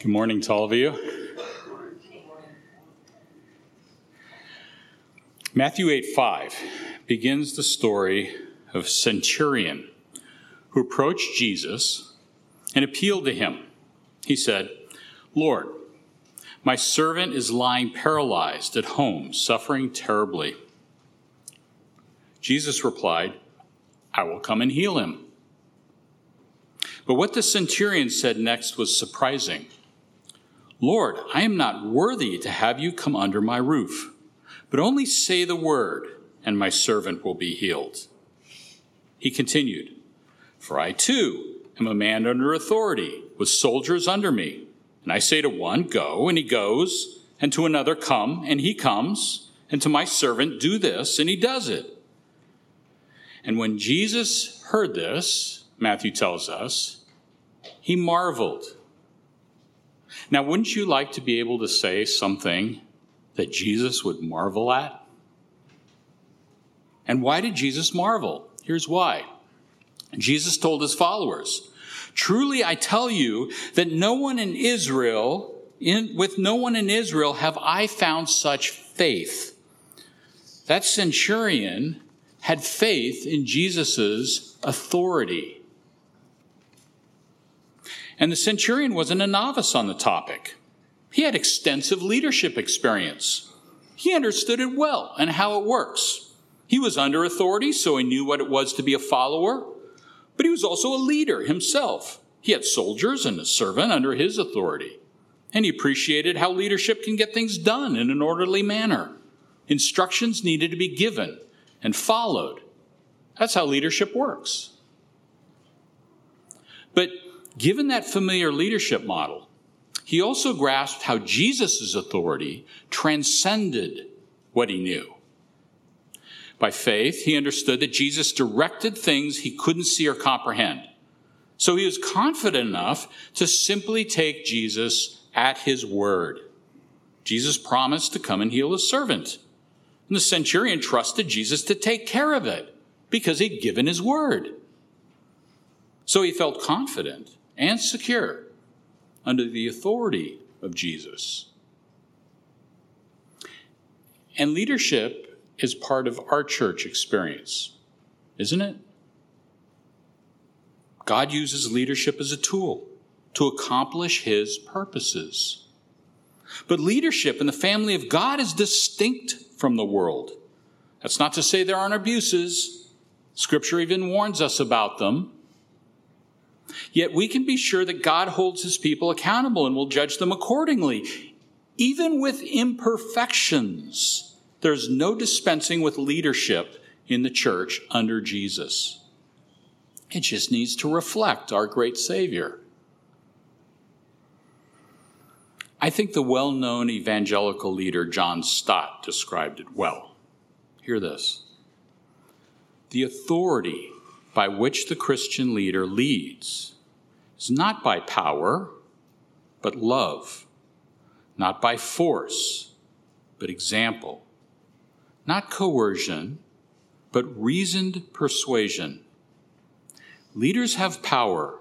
Good morning to all of you. Matthew 8 5 begins the story of centurion who approached Jesus and appealed to him. He said, Lord, my servant is lying paralyzed at home, suffering terribly. Jesus replied, I will come and heal him. But what the centurion said next was surprising. Lord, I am not worthy to have you come under my roof, but only say the word, and my servant will be healed. He continued, For I too am a man under authority, with soldiers under me. And I say to one, Go, and he goes, and to another, Come, and he comes, and to my servant, Do this, and he does it. And when Jesus heard this, Matthew tells us, he marveled. Now, wouldn't you like to be able to say something that Jesus would marvel at? And why did Jesus marvel? Here's why. Jesus told his followers, Truly I tell you that no one in Israel, in, with no one in Israel have I found such faith. That centurion had faith in Jesus' authority. And the centurion wasn't a novice on the topic. He had extensive leadership experience. He understood it well and how it works. He was under authority, so he knew what it was to be a follower, but he was also a leader himself. He had soldiers and a servant under his authority, and he appreciated how leadership can get things done in an orderly manner. Instructions needed to be given and followed. That's how leadership works. But given that familiar leadership model, he also grasped how Jesus' authority transcended what he knew. By faith, he understood that Jesus directed things he couldn't see or comprehend. So he was confident enough to simply take Jesus at his word. Jesus promised to come and heal his servant. And the centurion trusted Jesus to take care of it because he'd given his word. So he felt confident and secure under the authority of Jesus. And leadership is part of our church experience, isn't it? God uses leadership as a tool to accomplish his purposes. But leadership in the family of God is distinct from the world. That's not to say there aren't abuses. Scripture even warns us about them. Yet we can be sure that God holds his people accountable and will judge them accordingly. Even with imperfections, there's no dispensing with leadership in the church under Jesus. It just needs to reflect our great Savior. I think the well known evangelical leader John Stott described it well. Hear this The authority by which the Christian leader leads is not by power, but love, not by force, but example, not coercion, but reasoned persuasion. Leaders have power,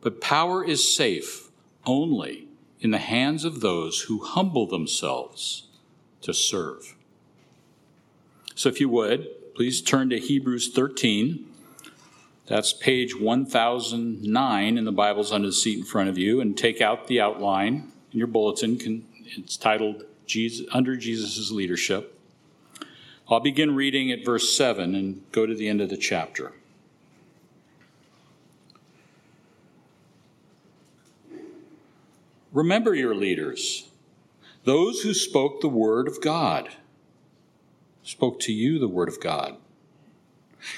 but power is safe only in the hands of those who humble themselves to serve. So, if you would, please turn to Hebrews 13. That's page 1009 in the Bibles under the seat in front of you, and take out the outline in your bulletin. It's titled Jesus, Under Jesus' Leadership. I'll begin reading at verse 7 and go to the end of the chapter. Remember your leaders, those who spoke the word of God, spoke to you the word of God.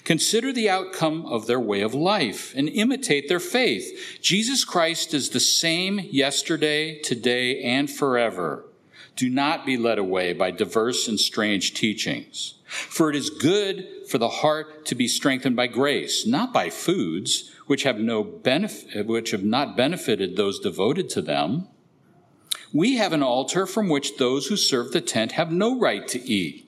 Consider the outcome of their way of life and imitate their faith. Jesus Christ is the same yesterday, today, and forever. Do not be led away by diverse and strange teachings. For it is good for the heart to be strengthened by grace, not by foods which have no benefit, which have not benefited those devoted to them. We have an altar from which those who serve the tent have no right to eat.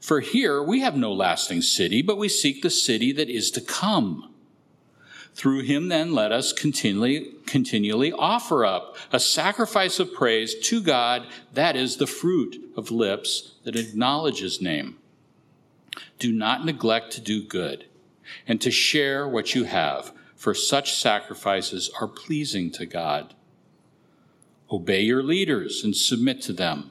For here we have no lasting city, but we seek the city that is to come. Through him, then, let us continually, continually offer up a sacrifice of praise to God, that is the fruit of lips that acknowledge his name. Do not neglect to do good and to share what you have, for such sacrifices are pleasing to God. Obey your leaders and submit to them,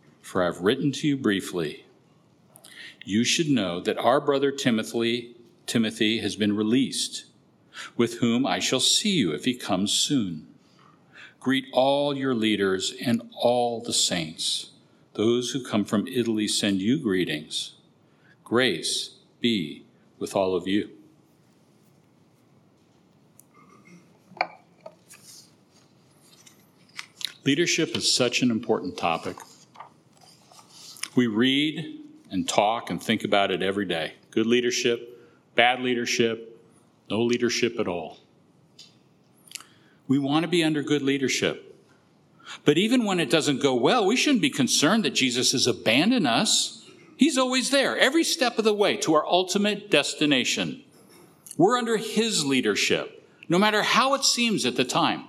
for I've written to you briefly you should know that our brother Timothy, Timothy has been released, with whom I shall see you if he comes soon. Greet all your leaders and all the saints. Those who come from Italy send you greetings. Grace be with all of you. Leadership is such an important topic. We read and talk and think about it every day. Good leadership, bad leadership, no leadership at all. We want to be under good leadership. But even when it doesn't go well, we shouldn't be concerned that Jesus has abandoned us. He's always there, every step of the way to our ultimate destination. We're under His leadership, no matter how it seems at the time.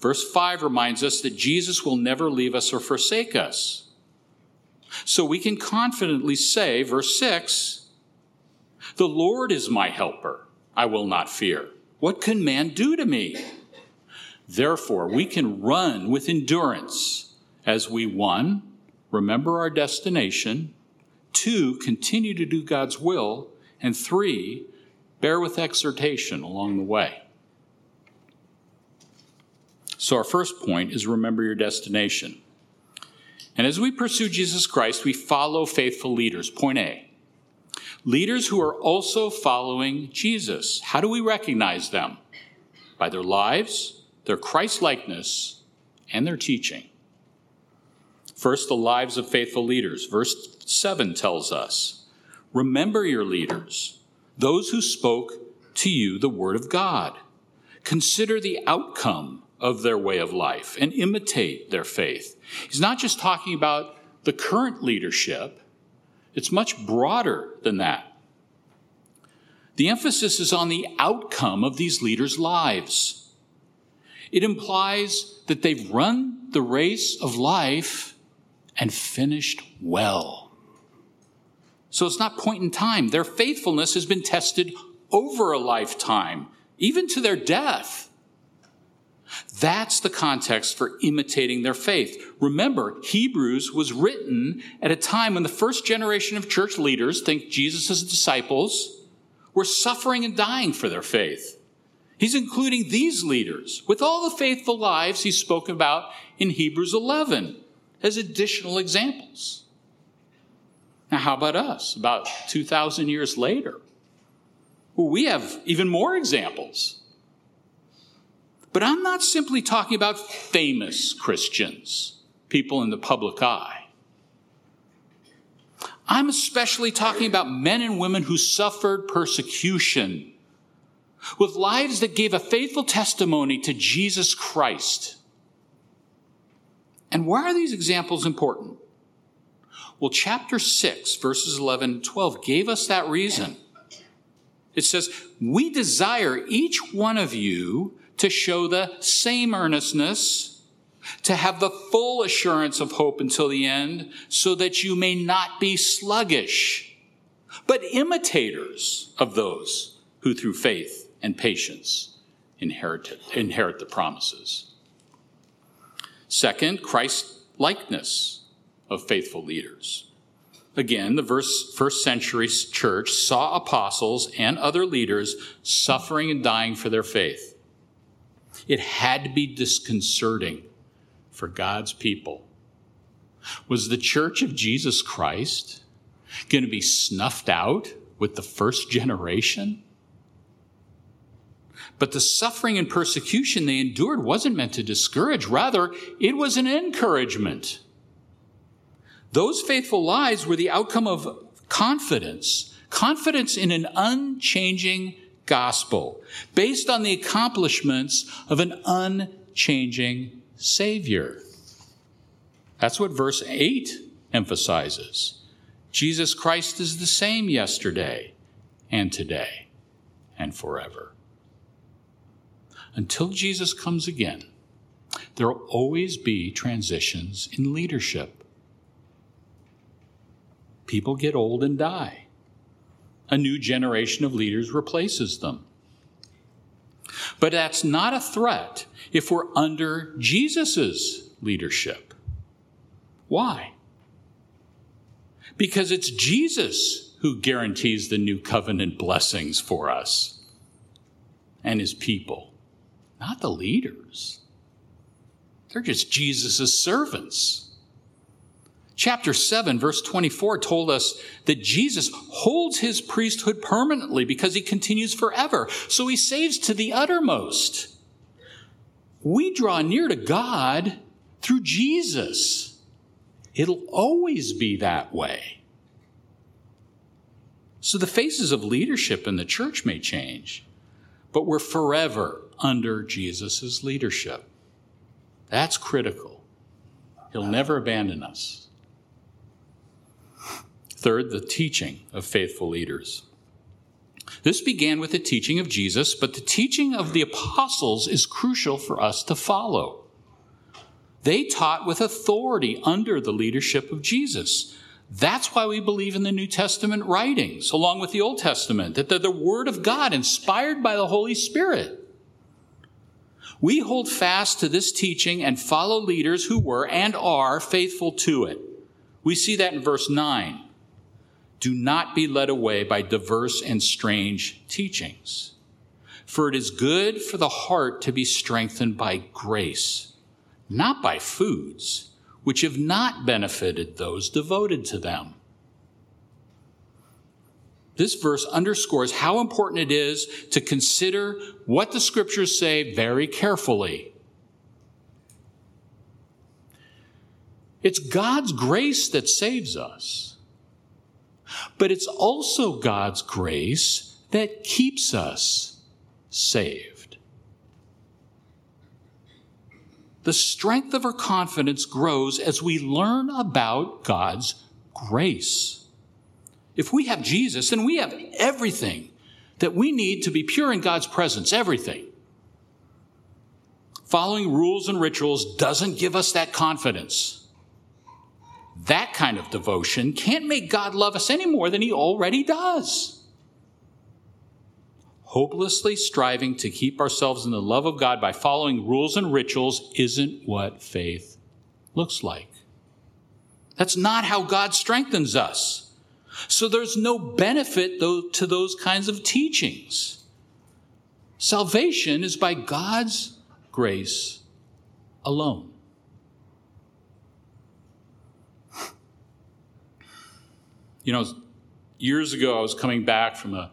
Verse 5 reminds us that Jesus will never leave us or forsake us. So we can confidently say, verse 6, The Lord is my helper. I will not fear. What can man do to me? Therefore, we can run with endurance as we, one, remember our destination, two, continue to do God's will, and three, bear with exhortation along the way. So, our first point is remember your destination. And as we pursue Jesus Christ, we follow faithful leaders. Point A. Leaders who are also following Jesus. How do we recognize them? By their lives, their Christ likeness, and their teaching. First, the lives of faithful leaders. Verse 7 tells us Remember your leaders, those who spoke to you the word of God. Consider the outcome of their way of life and imitate their faith. He's not just talking about the current leadership, it's much broader than that. The emphasis is on the outcome of these leaders' lives. It implies that they've run the race of life and finished well. So it's not point in time. Their faithfulness has been tested over a lifetime, even to their death. That's the context for imitating their faith. Remember, Hebrews was written at a time when the first generation of church leaders, think Jesus' disciples, were suffering and dying for their faith. He's including these leaders with all the faithful lives he spoke about in Hebrews 11 as additional examples. Now, how about us about 2,000 years later? Well, we have even more examples. But I'm not simply talking about famous Christians, people in the public eye. I'm especially talking about men and women who suffered persecution, with lives that gave a faithful testimony to Jesus Christ. And why are these examples important? Well, chapter 6, verses 11 and 12 gave us that reason. It says, We desire each one of you to show the same earnestness, to have the full assurance of hope until the end, so that you may not be sluggish, but imitators of those who through faith and patience inherit, inherit the promises. Second, Christ likeness of faithful leaders. Again, the verse, first century church saw apostles and other leaders suffering and dying for their faith. It had to be disconcerting for God's people. Was the church of Jesus Christ going to be snuffed out with the first generation? But the suffering and persecution they endured wasn't meant to discourage. Rather, it was an encouragement. Those faithful lives were the outcome of confidence, confidence in an unchanging gospel based on the accomplishments of an unchanging Savior. That's what verse 8 emphasizes. Jesus Christ is the same yesterday and today and forever. Until Jesus comes again, there will always be transitions in leadership. People get old and die. A new generation of leaders replaces them. But that's not a threat if we're under Jesus' leadership. Why? Because it's Jesus who guarantees the new covenant blessings for us and his people, not the leaders. They're just Jesus' servants. Chapter 7, verse 24 told us that Jesus holds his priesthood permanently because he continues forever. So he saves to the uttermost. We draw near to God through Jesus. It'll always be that way. So the faces of leadership in the church may change, but we're forever under Jesus' leadership. That's critical. He'll never abandon us. Third, the teaching of faithful leaders. This began with the teaching of Jesus, but the teaching of the apostles is crucial for us to follow. They taught with authority under the leadership of Jesus. That's why we believe in the New Testament writings, along with the Old Testament, that they're the Word of God inspired by the Holy Spirit. We hold fast to this teaching and follow leaders who were and are faithful to it. We see that in verse 9 do not be led away by diverse and strange teachings. For it is good for the heart to be strengthened by grace, not by foods, which have not benefited those devoted to them. This verse underscores how important it is to consider what the scriptures say very carefully. It's God's grace that saves us. But it's also God's grace that keeps us saved. The strength of our confidence grows as we learn about God's grace. If we have Jesus, then we have everything that we need to be pure in God's presence, everything. Following rules and rituals doesn't give us that confidence. That kind of devotion can't make God love us any more than he already does. Hopelessly striving to keep ourselves in the love of God by following rules and rituals isn't what faith looks like. That's not how God strengthens us. So there's no benefit to those kinds of teachings. Salvation is by God's grace alone. You know, years ago, I was coming back from a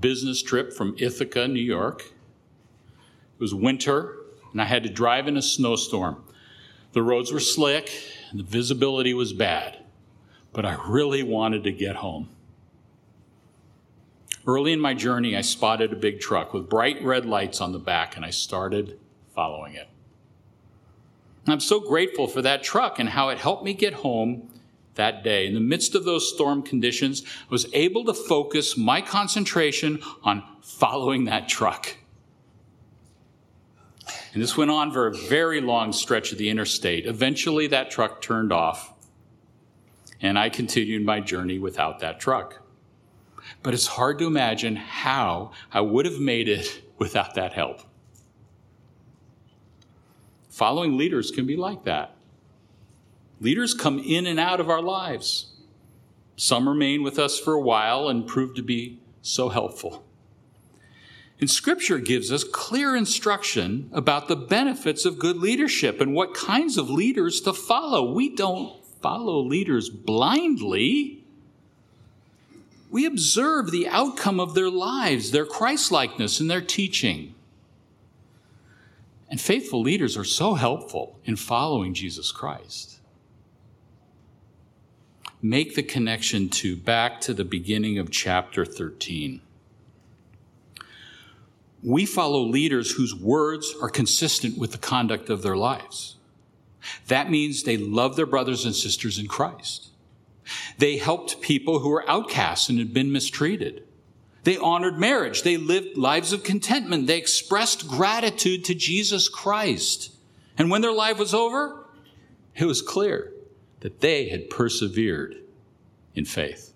business trip from Ithaca, New York. It was winter, and I had to drive in a snowstorm. The roads were slick, and the visibility was bad, but I really wanted to get home. Early in my journey, I spotted a big truck with bright red lights on the back, and I started following it. I'm so grateful for that truck and how it helped me get home that day. In the midst of those storm conditions, I was able to focus my concentration on following that truck. And this went on for a very long stretch of the interstate. Eventually, that truck turned off, and I continued my journey without that truck. But it's hard to imagine how I would have made it without that help. Following leaders can be like that. Leaders come in and out of our lives. Some remain with us for a while and prove to be so helpful. And Scripture gives us clear instruction about the benefits of good leadership and what kinds of leaders to follow. We don't follow leaders blindly. We observe the outcome of their lives, their Christlikeness, and their teaching. And faithful leaders are so helpful in following Jesus Christ. Make the connection to back to the beginning of chapter 13. We follow leaders whose words are consistent with the conduct of their lives. That means they love their brothers and sisters in Christ. They helped people who were outcasts and had been mistreated. They honored marriage. They lived lives of contentment. They expressed gratitude to Jesus Christ. And when their life was over, it was clear that they had persevered in faith.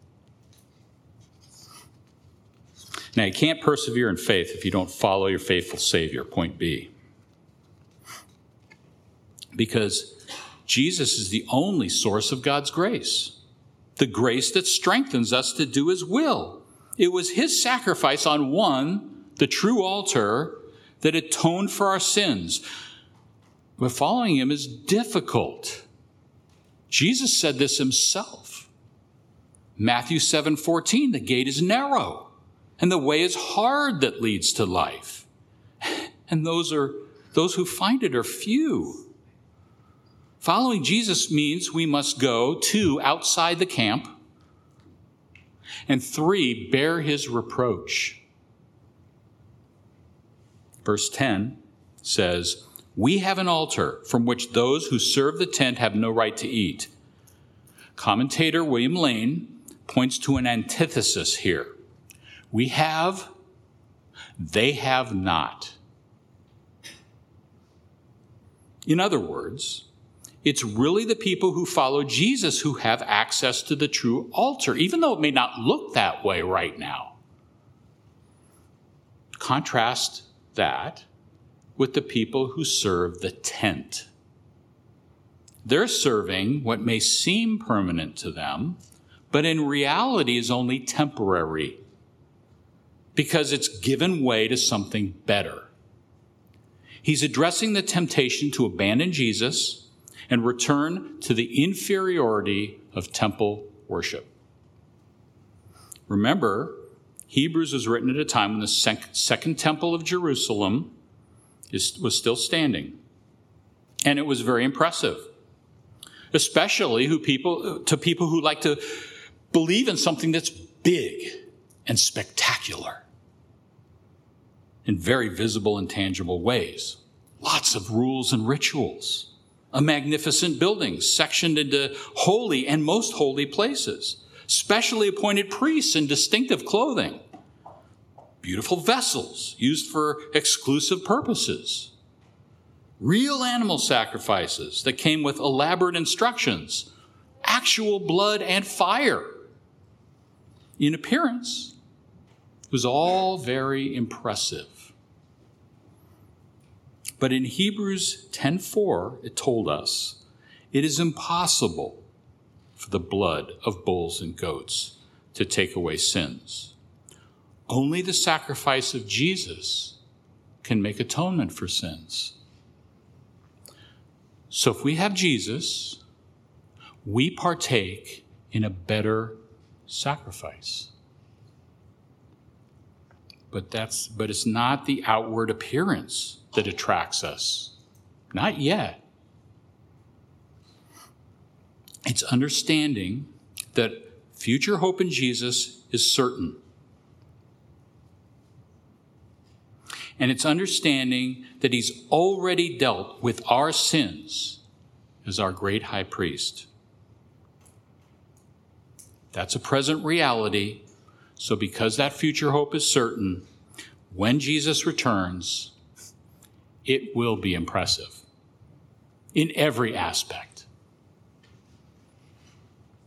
Now, you can't persevere in faith if you don't follow your faithful Savior, point B. Because Jesus is the only source of God's grace, the grace that strengthens us to do His will. It was his sacrifice on one, the true altar, that atoned for our sins. But following him is difficult. Jesus said this himself. Matthew 7 14, the gate is narrow, and the way is hard that leads to life. And those are those who find it are few. Following Jesus means we must go to outside the camp and three, bear his reproach. Verse 10 says, We have an altar from which those who serve the tent have no right to eat. Commentator William Lane points to an antithesis here. We have, they have not. In other words, it's really the people who follow Jesus who have access to the true altar, even though it may not look that way right now. Contrast that with the people who serve the tent. They're serving what may seem permanent to them, but in reality is only temporary because it's given way to something better. He's addressing the temptation to abandon Jesus and return to the inferiority of temple worship. Remember, Hebrews was written at a time when the second temple of Jerusalem was still standing. And it was very impressive, especially who people, to people who like to believe in something that's big and spectacular in very visible and tangible ways. Lots of rules and rituals a magnificent building sectioned into holy and most holy places, specially appointed priests in distinctive clothing, beautiful vessels used for exclusive purposes, real animal sacrifices that came with elaborate instructions, actual blood and fire. In appearance, it was all very impressive. But in Hebrews 10:4 it told us, it is impossible for the blood of bulls and goats to take away sins. Only the sacrifice of Jesus can make atonement for sins. So if we have Jesus, we partake in a better sacrifice. But that's but it's not the outward appearance that attracts us. Not yet. It's understanding that future hope in Jesus is certain. And it's understanding that he's already dealt with our sins as our great high priest. That's a present reality. So, because that future hope is certain, when Jesus returns, it will be impressive in every aspect.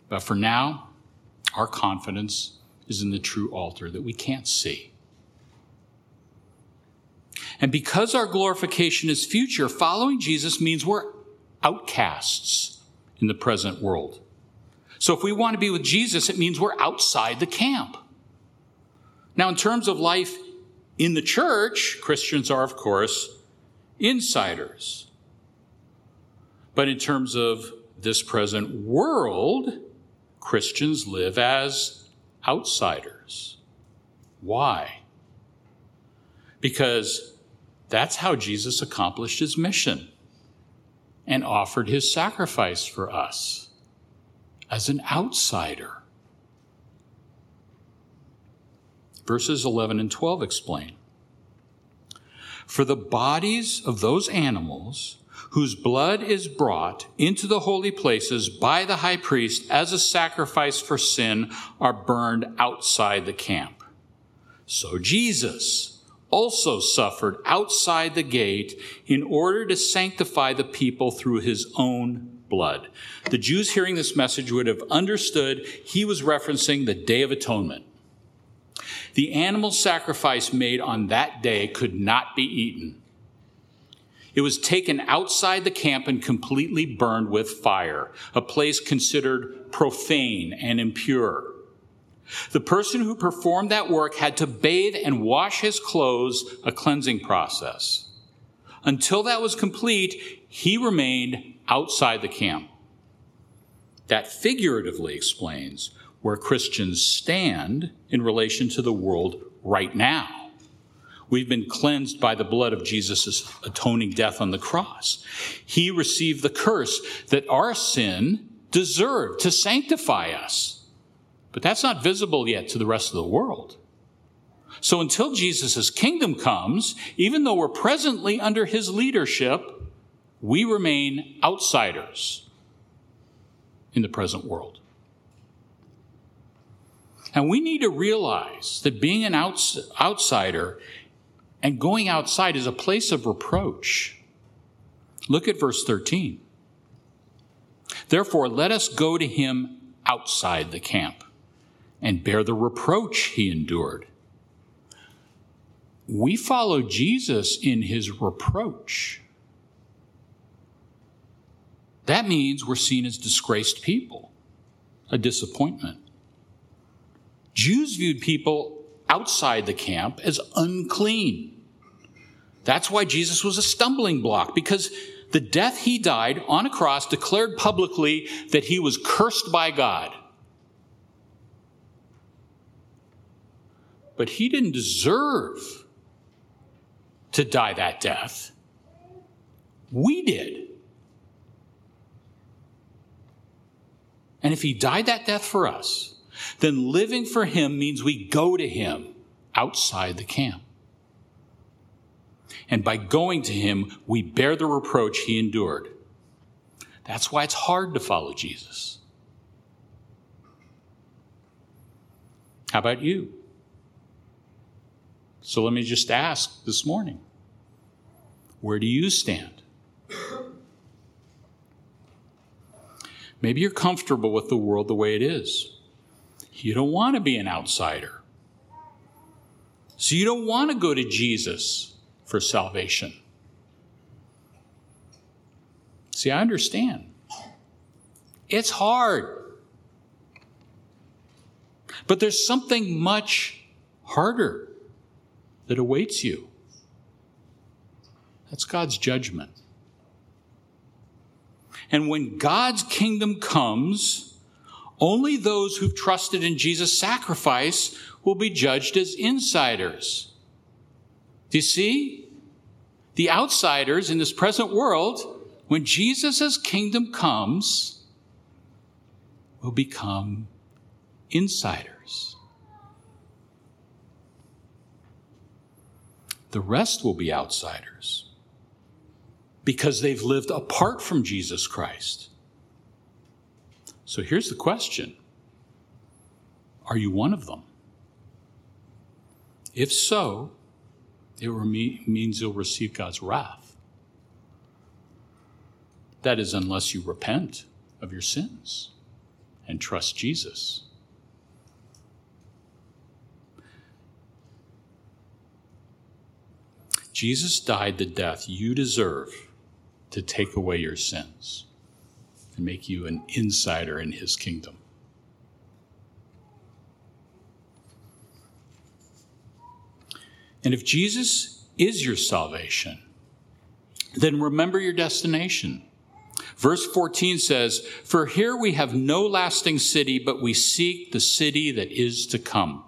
But for now, our confidence is in the true altar that we can't see. And because our glorification is future, following Jesus means we're outcasts in the present world. So if we want to be with Jesus, it means we're outside the camp. Now, in terms of life in the church, Christians are, of course, insiders. But in terms of this present world, Christians live as outsiders. Why? Because that's how Jesus accomplished his mission and offered his sacrifice for us as an outsider. Verses 11 and 12 explain For the bodies of those animals whose blood is brought into the holy places by the high priest as a sacrifice for sin are burned outside the camp. So Jesus, also suffered outside the gate in order to sanctify the people through his own blood. The Jews hearing this message would have understood he was referencing the Day of Atonement. The animal sacrifice made on that day could not be eaten. It was taken outside the camp and completely burned with fire, a place considered profane and impure. The person who performed that work had to bathe and wash his clothes, a cleansing process. Until that was complete, he remained outside the camp. That figuratively explains where Christians stand in relation to the world right now. We've been cleansed by the blood of Jesus' atoning death on the cross. He received the curse that our sin deserved to sanctify us. But that's not visible yet to the rest of the world. So until Jesus' kingdom comes, even though we're presently under his leadership, we remain outsiders in the present world. And we need to realize that being an outs- outsider and going outside is a place of reproach. Look at verse 13. Therefore, let us go to him outside the camp and bear the reproach he endured. We follow Jesus in his reproach. That means we're seen as disgraced people, a disappointment. Jews viewed people outside the camp as unclean. That's why Jesus was a stumbling block, because the death he died on a cross declared publicly that he was cursed by God. But he didn't deserve to die that death. We did. And if he died that death for us, then living for him means we go to him outside the camp. And by going to him, we bear the reproach he endured. That's why it's hard to follow Jesus. How about you? So let me just ask this morning where do you stand? Maybe you're comfortable with the world the way it is. You don't want to be an outsider. So you don't want to go to Jesus for salvation. See, I understand. It's hard. But there's something much harder that awaits you. That's God's judgment. And when God's kingdom comes, only those who've trusted in Jesus' sacrifice will be judged as insiders. Do you see? The outsiders in this present world, when Jesus' kingdom comes, will become insiders. The rest will be outsiders because they've lived apart from Jesus Christ. So here's the question Are you one of them? If so, it means you'll receive God's wrath. That is, unless you repent of your sins and trust Jesus. Jesus died the death you deserve to take away your sins and make you an insider in his kingdom. And if Jesus is your salvation, then remember your destination. Verse 14 says, For here we have no lasting city, but we seek the city that is to come.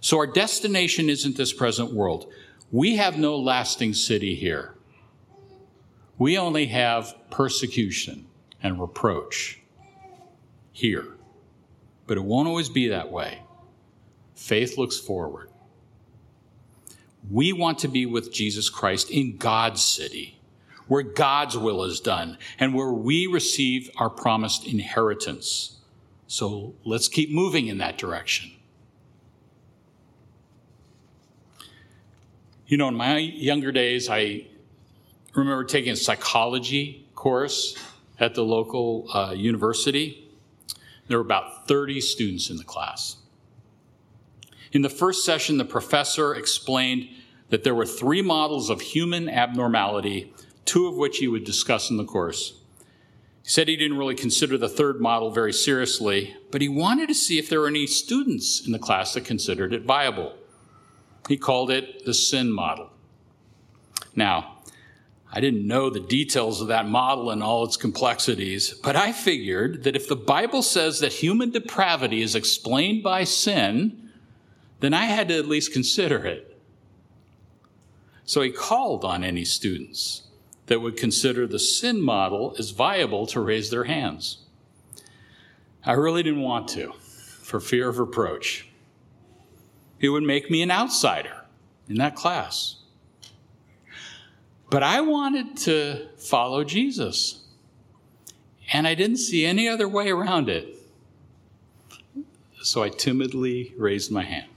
So our destination isn't this present world. We have no lasting city here. We only have persecution and reproach here. But it won't always be that way. Faith looks forward. We want to be with Jesus Christ in God's city, where God's will is done and where we receive our promised inheritance. So let's keep moving in that direction. You know, in my younger days, I remember taking a psychology course at the local uh, university. There were about 30 students in the class. In the first session, the professor explained that there were three models of human abnormality, two of which he would discuss in the course. He said he didn't really consider the third model very seriously, but he wanted to see if there were any students in the class that considered it viable. He called it the sin model. Now, I didn't know the details of that model and all its complexities, but I figured that if the Bible says that human depravity is explained by sin, then I had to at least consider it. So he called on any students that would consider the sin model as viable to raise their hands. I really didn't want to, for fear of reproach. It would make me an outsider in that class. But I wanted to follow Jesus. And I didn't see any other way around it. So I timidly raised my hand.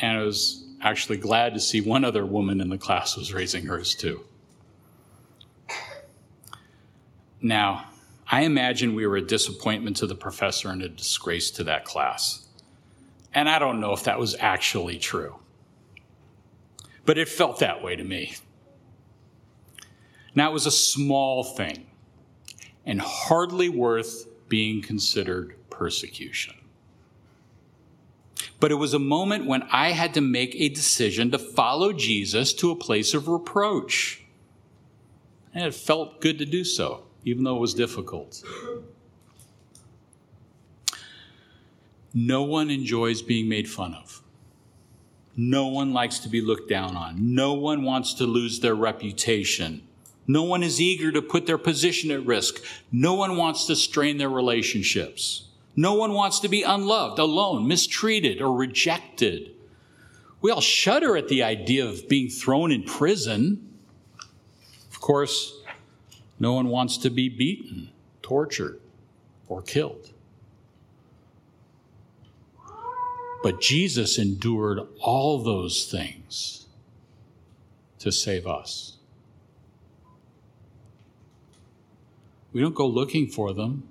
And I was actually glad to see one other woman in the class was raising hers too. Now, I imagine we were a disappointment to the professor and a disgrace to that class. And I don't know if that was actually true but it felt that way to me. Now, it was a small thing and hardly worth being considered persecution. But it was a moment when I had to make a decision to follow Jesus to a place of reproach. And it felt good to do so, even though it was difficult. No one enjoys being made fun of. No one likes to be looked down on. No one wants to lose their reputation. No one is eager to put their position at risk. No one wants to strain their relationships. No one wants to be unloved, alone, mistreated, or rejected. We all shudder at the idea of being thrown in prison. Of course, no one wants to be beaten, tortured, or killed. But Jesus endured all those things to save us. We don't go looking for them.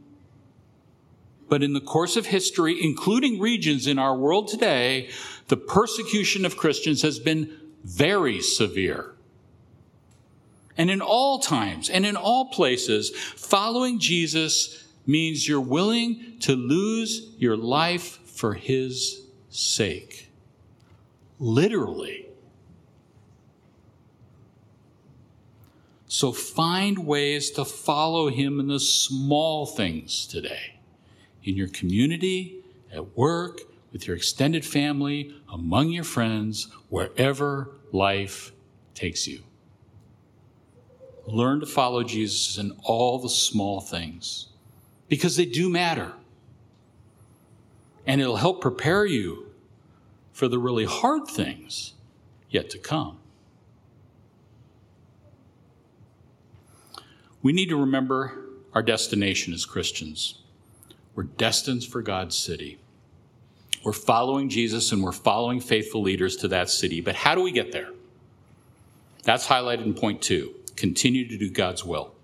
But in the course of history, including regions in our world today, the persecution of Christians has been very severe. And in all times and in all places, following Jesus means you're willing to lose your life for his sake. Literally. So find ways to follow him in the small things today. In your community, at work, with your extended family, among your friends, wherever life takes you. Learn to follow Jesus in all the small things because they do matter and it'll help prepare you for the really hard things yet to come. We need to remember our destination as Christians. We're destined for God's city. We're following Jesus and we're following faithful leaders to that city. But how do we get there? That's highlighted in point two continue to do God's will.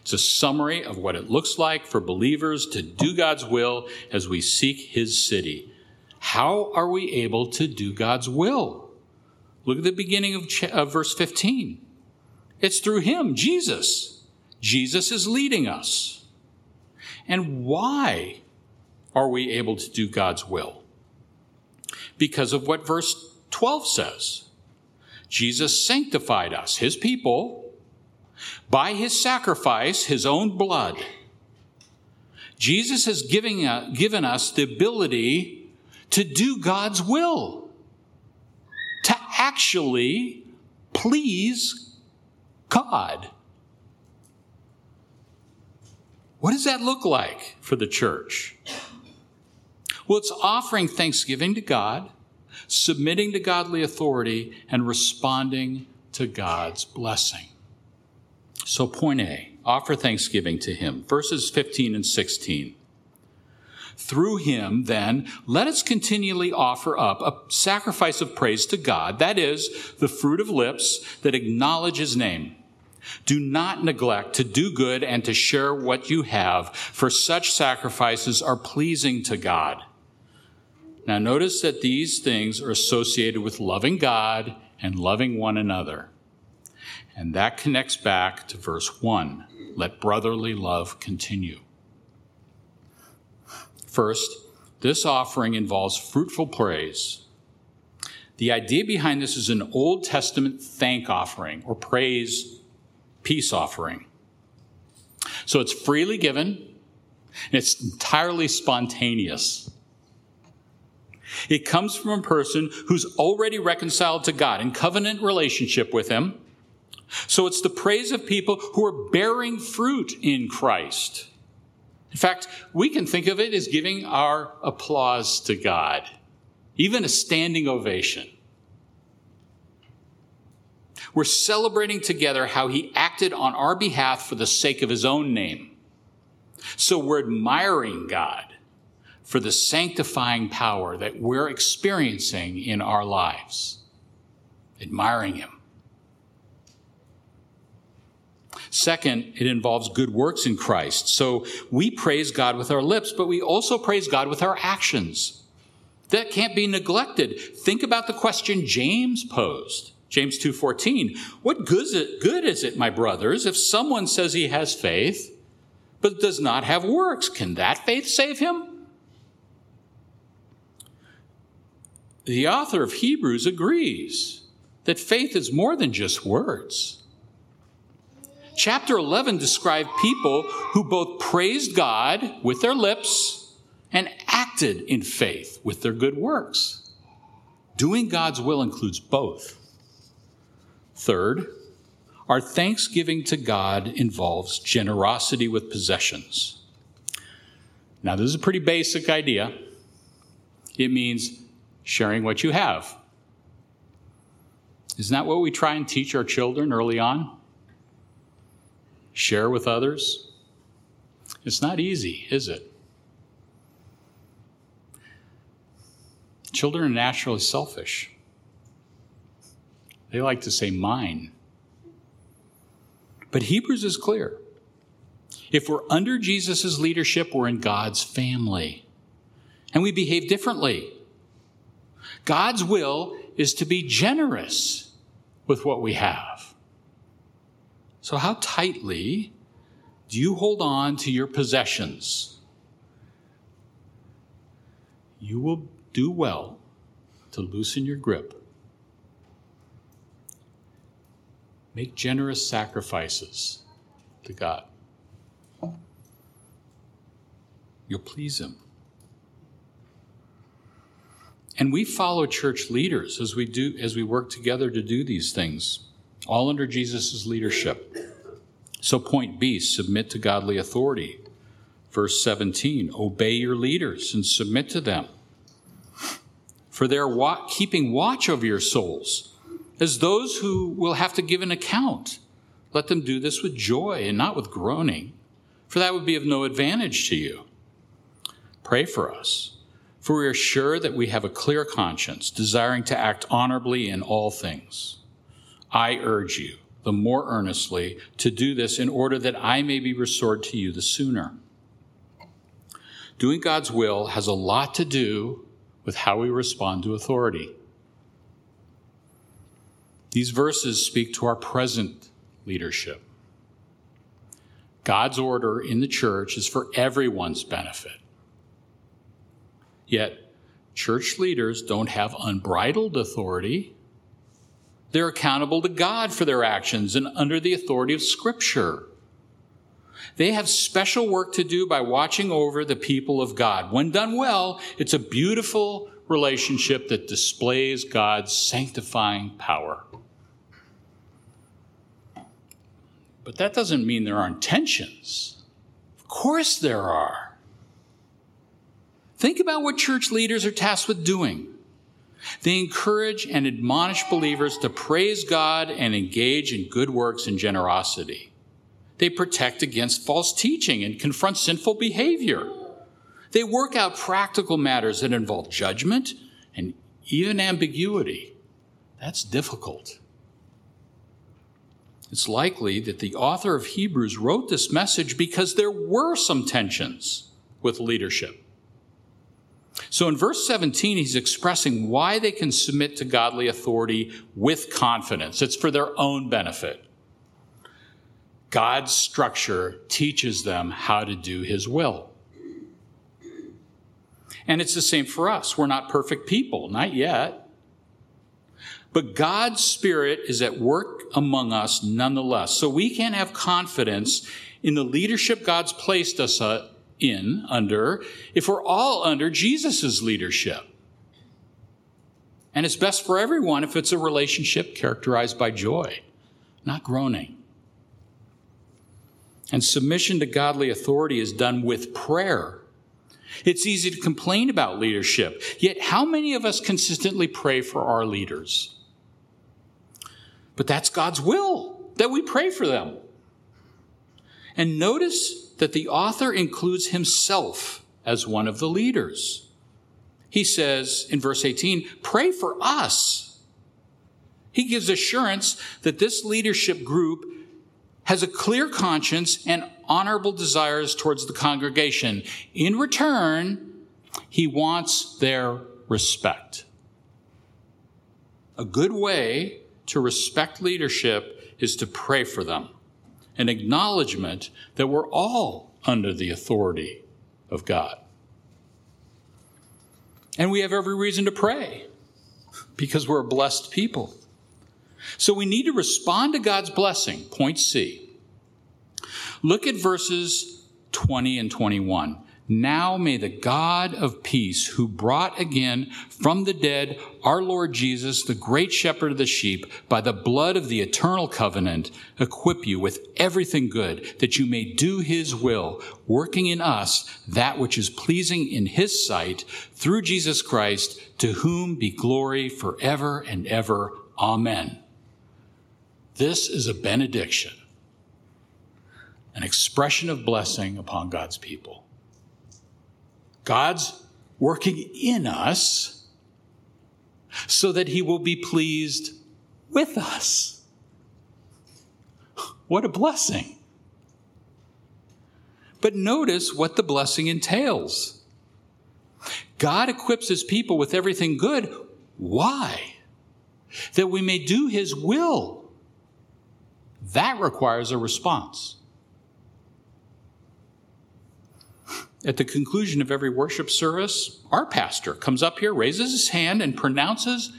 It's a summary of what it looks like for believers to do God's will as we seek his city. How are we able to do God's will? Look at the beginning of, ch- of verse 15. It's through him, Jesus. Jesus is leading us. And why are we able to do God's will? Because of what verse 12 says. Jesus sanctified us, his people, by his sacrifice, his own blood. Jesus has given, uh, given us the ability to do God's will, to actually please God. What does that look like for the church? Well, it's offering thanksgiving to God, submitting to godly authority, and responding to God's blessing. So, point A offer thanksgiving to Him. Verses 15 and 16. Through him, then, let us continually offer up a sacrifice of praise to God, that is, the fruit of lips that acknowledge his name. Do not neglect to do good and to share what you have, for such sacrifices are pleasing to God. Now, notice that these things are associated with loving God and loving one another. And that connects back to verse 1 let brotherly love continue. First, this offering involves fruitful praise. The idea behind this is an Old Testament thank offering or praise peace offering. So it's freely given, and it's entirely spontaneous. It comes from a person who's already reconciled to God in covenant relationship with Him. So it's the praise of people who are bearing fruit in Christ. In fact, we can think of it as giving our applause to God, even a standing ovation. We're celebrating together how he acted on our behalf for the sake of his own name. So we're admiring God for the sanctifying power that we're experiencing in our lives, admiring him. Second, it involves good works in Christ. So we praise God with our lips, but we also praise God with our actions. That can't be neglected. Think about the question James posed. James 2:14. What good is, it, good is it, my brothers, if someone says he has faith but does not have works? Can that faith save him? The author of Hebrews agrees that faith is more than just words. Chapter 11 described people who both praised God with their lips and acted in faith with their good works. Doing God's will includes both. Third, our thanksgiving to God involves generosity with possessions. Now, this is a pretty basic idea. It means sharing what you have. Isn't that what we try and teach our children early on? Share with others? It's not easy, is it? Children are naturally selfish. They like to say mine. But Hebrews is clear. If we're under Jesus' leadership, we're in God's family. And we behave differently. God's will is to be generous with what we have. So, how tightly do you hold on to your possessions? You will do well to loosen your grip Make generous sacrifices to God. You'll please Him. And we follow church leaders as we do as we work together to do these things, all under Jesus' leadership. So point B, submit to godly authority. Verse 17, obey your leaders and submit to them. for their wa- keeping watch over your souls, as those who will have to give an account. Let them do this with joy and not with groaning, for that would be of no advantage to you. Pray for us, for we are sure that we have a clear conscience, desiring to act honorably in all things. I urge you, the more earnestly, to do this in order that I may be restored to you the sooner. Doing God's will has a lot to do with how we respond to authority. These verses speak to our present leadership. God's order in the church is for everyone's benefit. Yet, church leaders don't have unbridled authority. They're accountable to God for their actions and under the authority of Scripture. They have special work to do by watching over the people of God. When done well, it's a beautiful relationship that displays God's sanctifying power. But that doesn't mean there aren't tensions. Of course there are. Think about what church leaders are tasked with doing. They encourage and admonish believers to praise God and engage in good works and generosity. They protect against false teaching and confront sinful behavior. They work out practical matters that involve judgment and even ambiguity. That's difficult. It's likely that the author of Hebrews wrote this message because there were some tensions with leadership. So in verse 17, he's expressing why they can submit to godly authority with confidence. It's for their own benefit. God's structure teaches them how to do his will. And it's the same for us. We're not perfect people, not yet. But God's Spirit is at work among us nonetheless. So we can have confidence in the leadership God's placed us uh, in, under, if we're all under Jesus' leadership. And it's best for everyone if it's a relationship characterized by joy, not groaning. And submission to godly authority is done with prayer. It's easy to complain about leadership, yet, how many of us consistently pray for our leaders? But that's God's will that we pray for them. And notice that the author includes himself as one of the leaders. He says in verse 18, pray for us. He gives assurance that this leadership group has a clear conscience and honorable desires towards the congregation. In return, he wants their respect. A good way to respect leadership is to pray for them, an acknowledgement that we're all under the authority of God. And we have every reason to pray because we're a blessed people. So we need to respond to God's blessing. Point C. Look at verses 20 and 21. Now may the God of peace, who brought again from the dead our Lord Jesus, the great shepherd of the sheep, by the blood of the eternal covenant, equip you with everything good, that you may do his will, working in us that which is pleasing in his sight, through Jesus Christ, to whom be glory forever and ever. Amen. This is a benediction, an expression of blessing upon God's people. God's working in us so that he will be pleased with us. What a blessing. But notice what the blessing entails. God equips his people with everything good. Why? That we may do his will. That requires a response. At the conclusion of every worship service, our pastor comes up here, raises his hand, and pronounces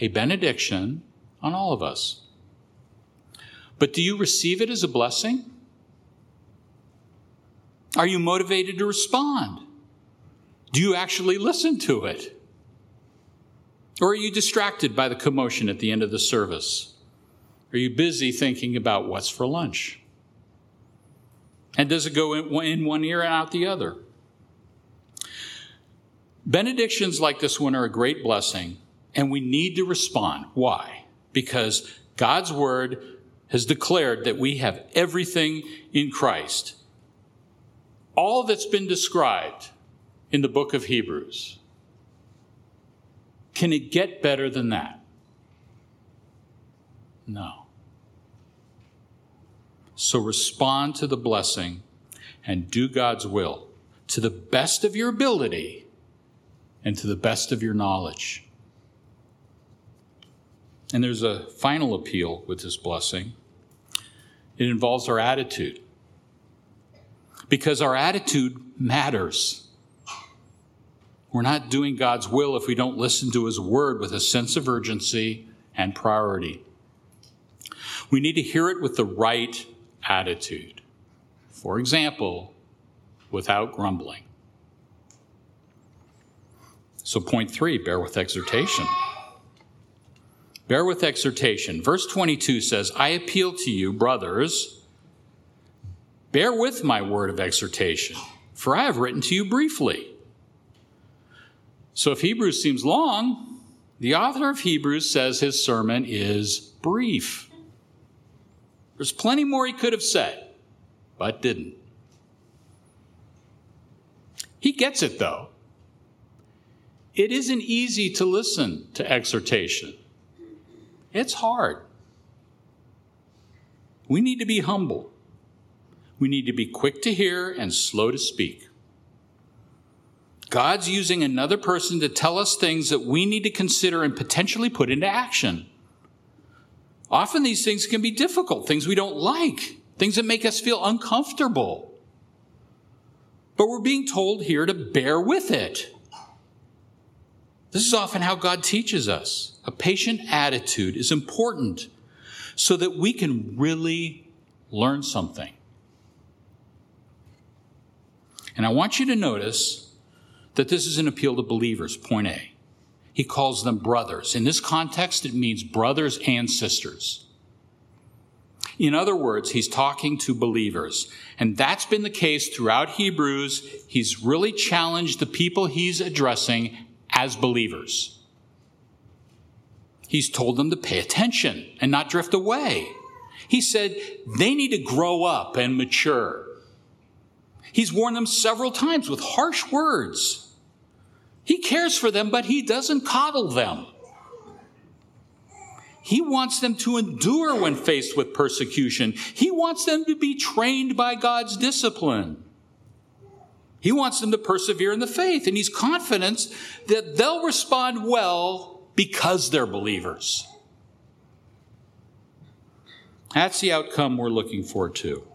a benediction on all of us. But do you receive it as a blessing? Are you motivated to respond? Do you actually listen to it? Or are you distracted by the commotion at the end of the service? Are you busy thinking about what's for lunch? And does it go in one ear and out the other? Benedictions like this one are a great blessing, and we need to respond. Why? Because God's word has declared that we have everything in Christ. All that's been described in the book of Hebrews. Can it get better than that? No. So respond to the blessing and do God's will to the best of your ability and to the best of your knowledge. And there's a final appeal with this blessing. It involves our attitude. Because our attitude matters. We're not doing God's will if we don't listen to His word with a sense of urgency and priority. We need to hear it with the right attitude. For example, without grumbling. So, point three bear with exhortation. Bear with exhortation. Verse 22 says, I appeal to you, brothers, bear with my word of exhortation, for I have written to you briefly. So, if Hebrews seems long, the author of Hebrews says his sermon is brief. There's plenty more he could have said, but didn't. He gets it, though. It isn't easy to listen to exhortation, it's hard. We need to be humble. We need to be quick to hear and slow to speak. God's using another person to tell us things that we need to consider and potentially put into action. Often these things can be difficult, things we don't like, things that make us feel uncomfortable. But we're being told here to bear with it. This is often how God teaches us. A patient attitude is important so that we can really learn something. And I want you to notice that this is an appeal to believers, point A. He calls them brothers. In this context, it means brothers and sisters. In other words, he's talking to believers. And that's been the case throughout Hebrews. He's really challenged the people he's addressing as believers. He's told them to pay attention and not drift away. He said they need to grow up and mature. He's warned them several times with harsh words. He cares for them, but he doesn't coddle them. He wants them to endure when faced with persecution. He wants them to be trained by God's discipline. He wants them to persevere in the faith, and he's confident that they'll respond well because they're believers. That's the outcome we're looking for, too.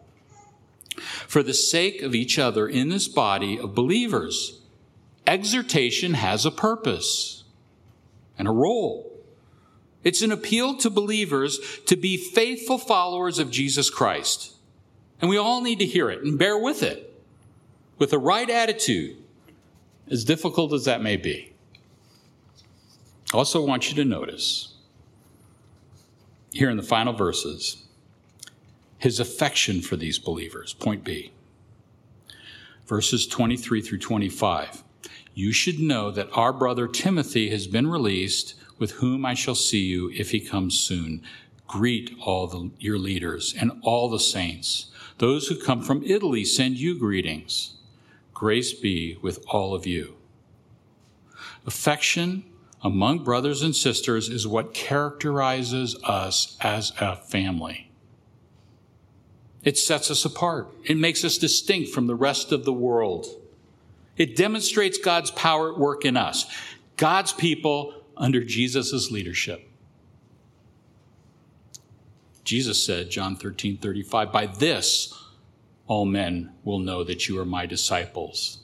For the sake of each other in this body of believers, exhortation has a purpose and a role. It's an appeal to believers to be faithful followers of Jesus Christ. And we all need to hear it and bear with it with the right attitude, as difficult as that may be. Also want you to notice here in the final verses his affection for these believers. Point B. Verses 23 through 25 you should know that our brother Timothy has been released, with whom I shall see you if he comes soon. Greet all the, your leaders and all the saints. Those who come from Italy send you greetings. Grace be with all of you. Affection among brothers and sisters is what characterizes us as a family. It sets us apart. It makes us distinct from the rest of the world. It demonstrates God's power at work in us, God's people under Jesus' leadership. Jesus said, John 13, 35, by this all men will know that you are my disciples,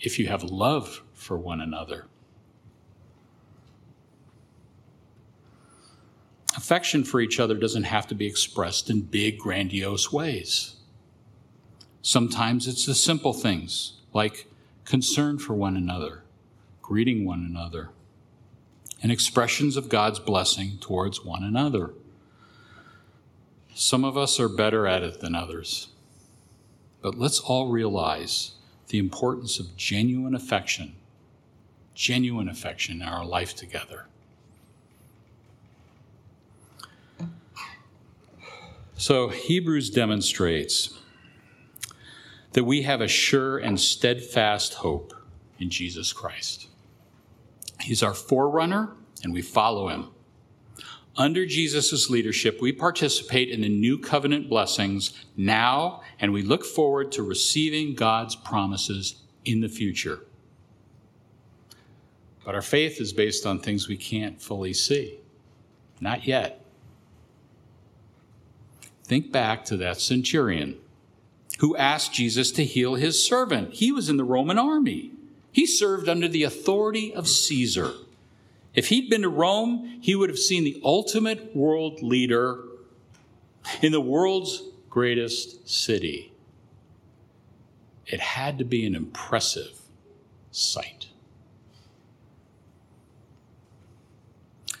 if you have love for one another. Affection for each other doesn't have to be expressed in big, grandiose ways. Sometimes it's the simple things like concern for one another, greeting one another, and expressions of God's blessing towards one another. Some of us are better at it than others, but let's all realize the importance of genuine affection genuine affection in our life together. So, Hebrews demonstrates that we have a sure and steadfast hope in Jesus Christ. He's our forerunner, and we follow him. Under Jesus' leadership, we participate in the new covenant blessings now, and we look forward to receiving God's promises in the future. But our faith is based on things we can't fully see. Not yet. Think back to that centurion who asked Jesus to heal his servant. He was in the Roman army, he served under the authority of Caesar. If he'd been to Rome, he would have seen the ultimate world leader in the world's greatest city. It had to be an impressive sight.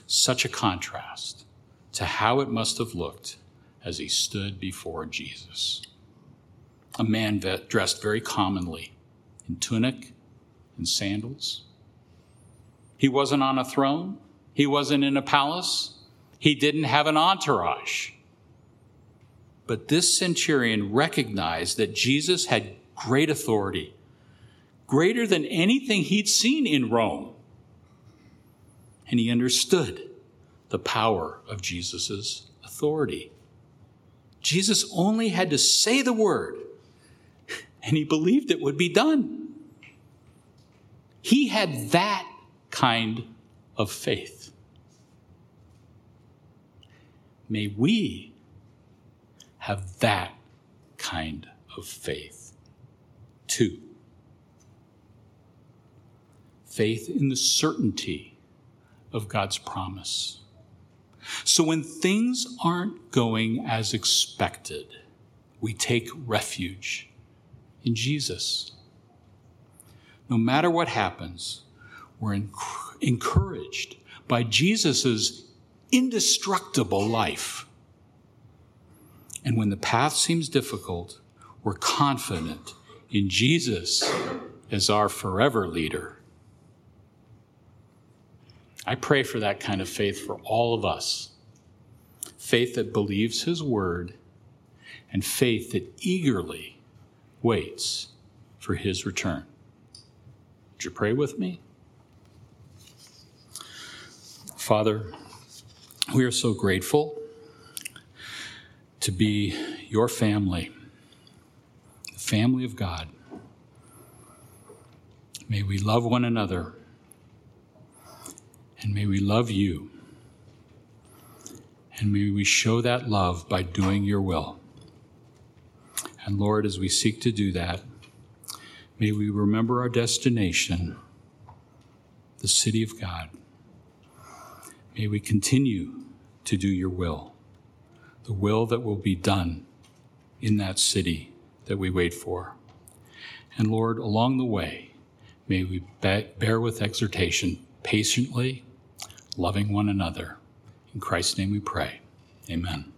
Such a contrast to how it must have looked as he stood before Jesus. A man dressed very commonly in tunic and sandals. He wasn't on a throne, he wasn't in a palace, he didn't have an entourage. But this centurion recognized that Jesus had great authority, greater than anything he'd seen in Rome. And he understood the power of Jesus' authority. Jesus only had to say the word, and he believed it would be done. He had that kind of faith. May we have that kind of faith too. Faith in the certainty of God's promise. So when things aren't going as expected, we take refuge in Jesus. No matter what happens, we're encouraged by Jesus' indestructible life. And when the path seems difficult, we're confident in Jesus as our forever leader. I pray for that kind of faith for all of us faith that believes His word, and faith that eagerly waits for His return. Would you pray with me? Father, we are so grateful to be your family, the family of God. May we love one another and may we love you. And may we show that love by doing your will. And Lord, as we seek to do that, may we remember our destination, the city of God. May we continue to do your will, the will that will be done in that city that we wait for. And Lord, along the way, may we bear with exhortation patiently loving one another. In Christ's name we pray. Amen.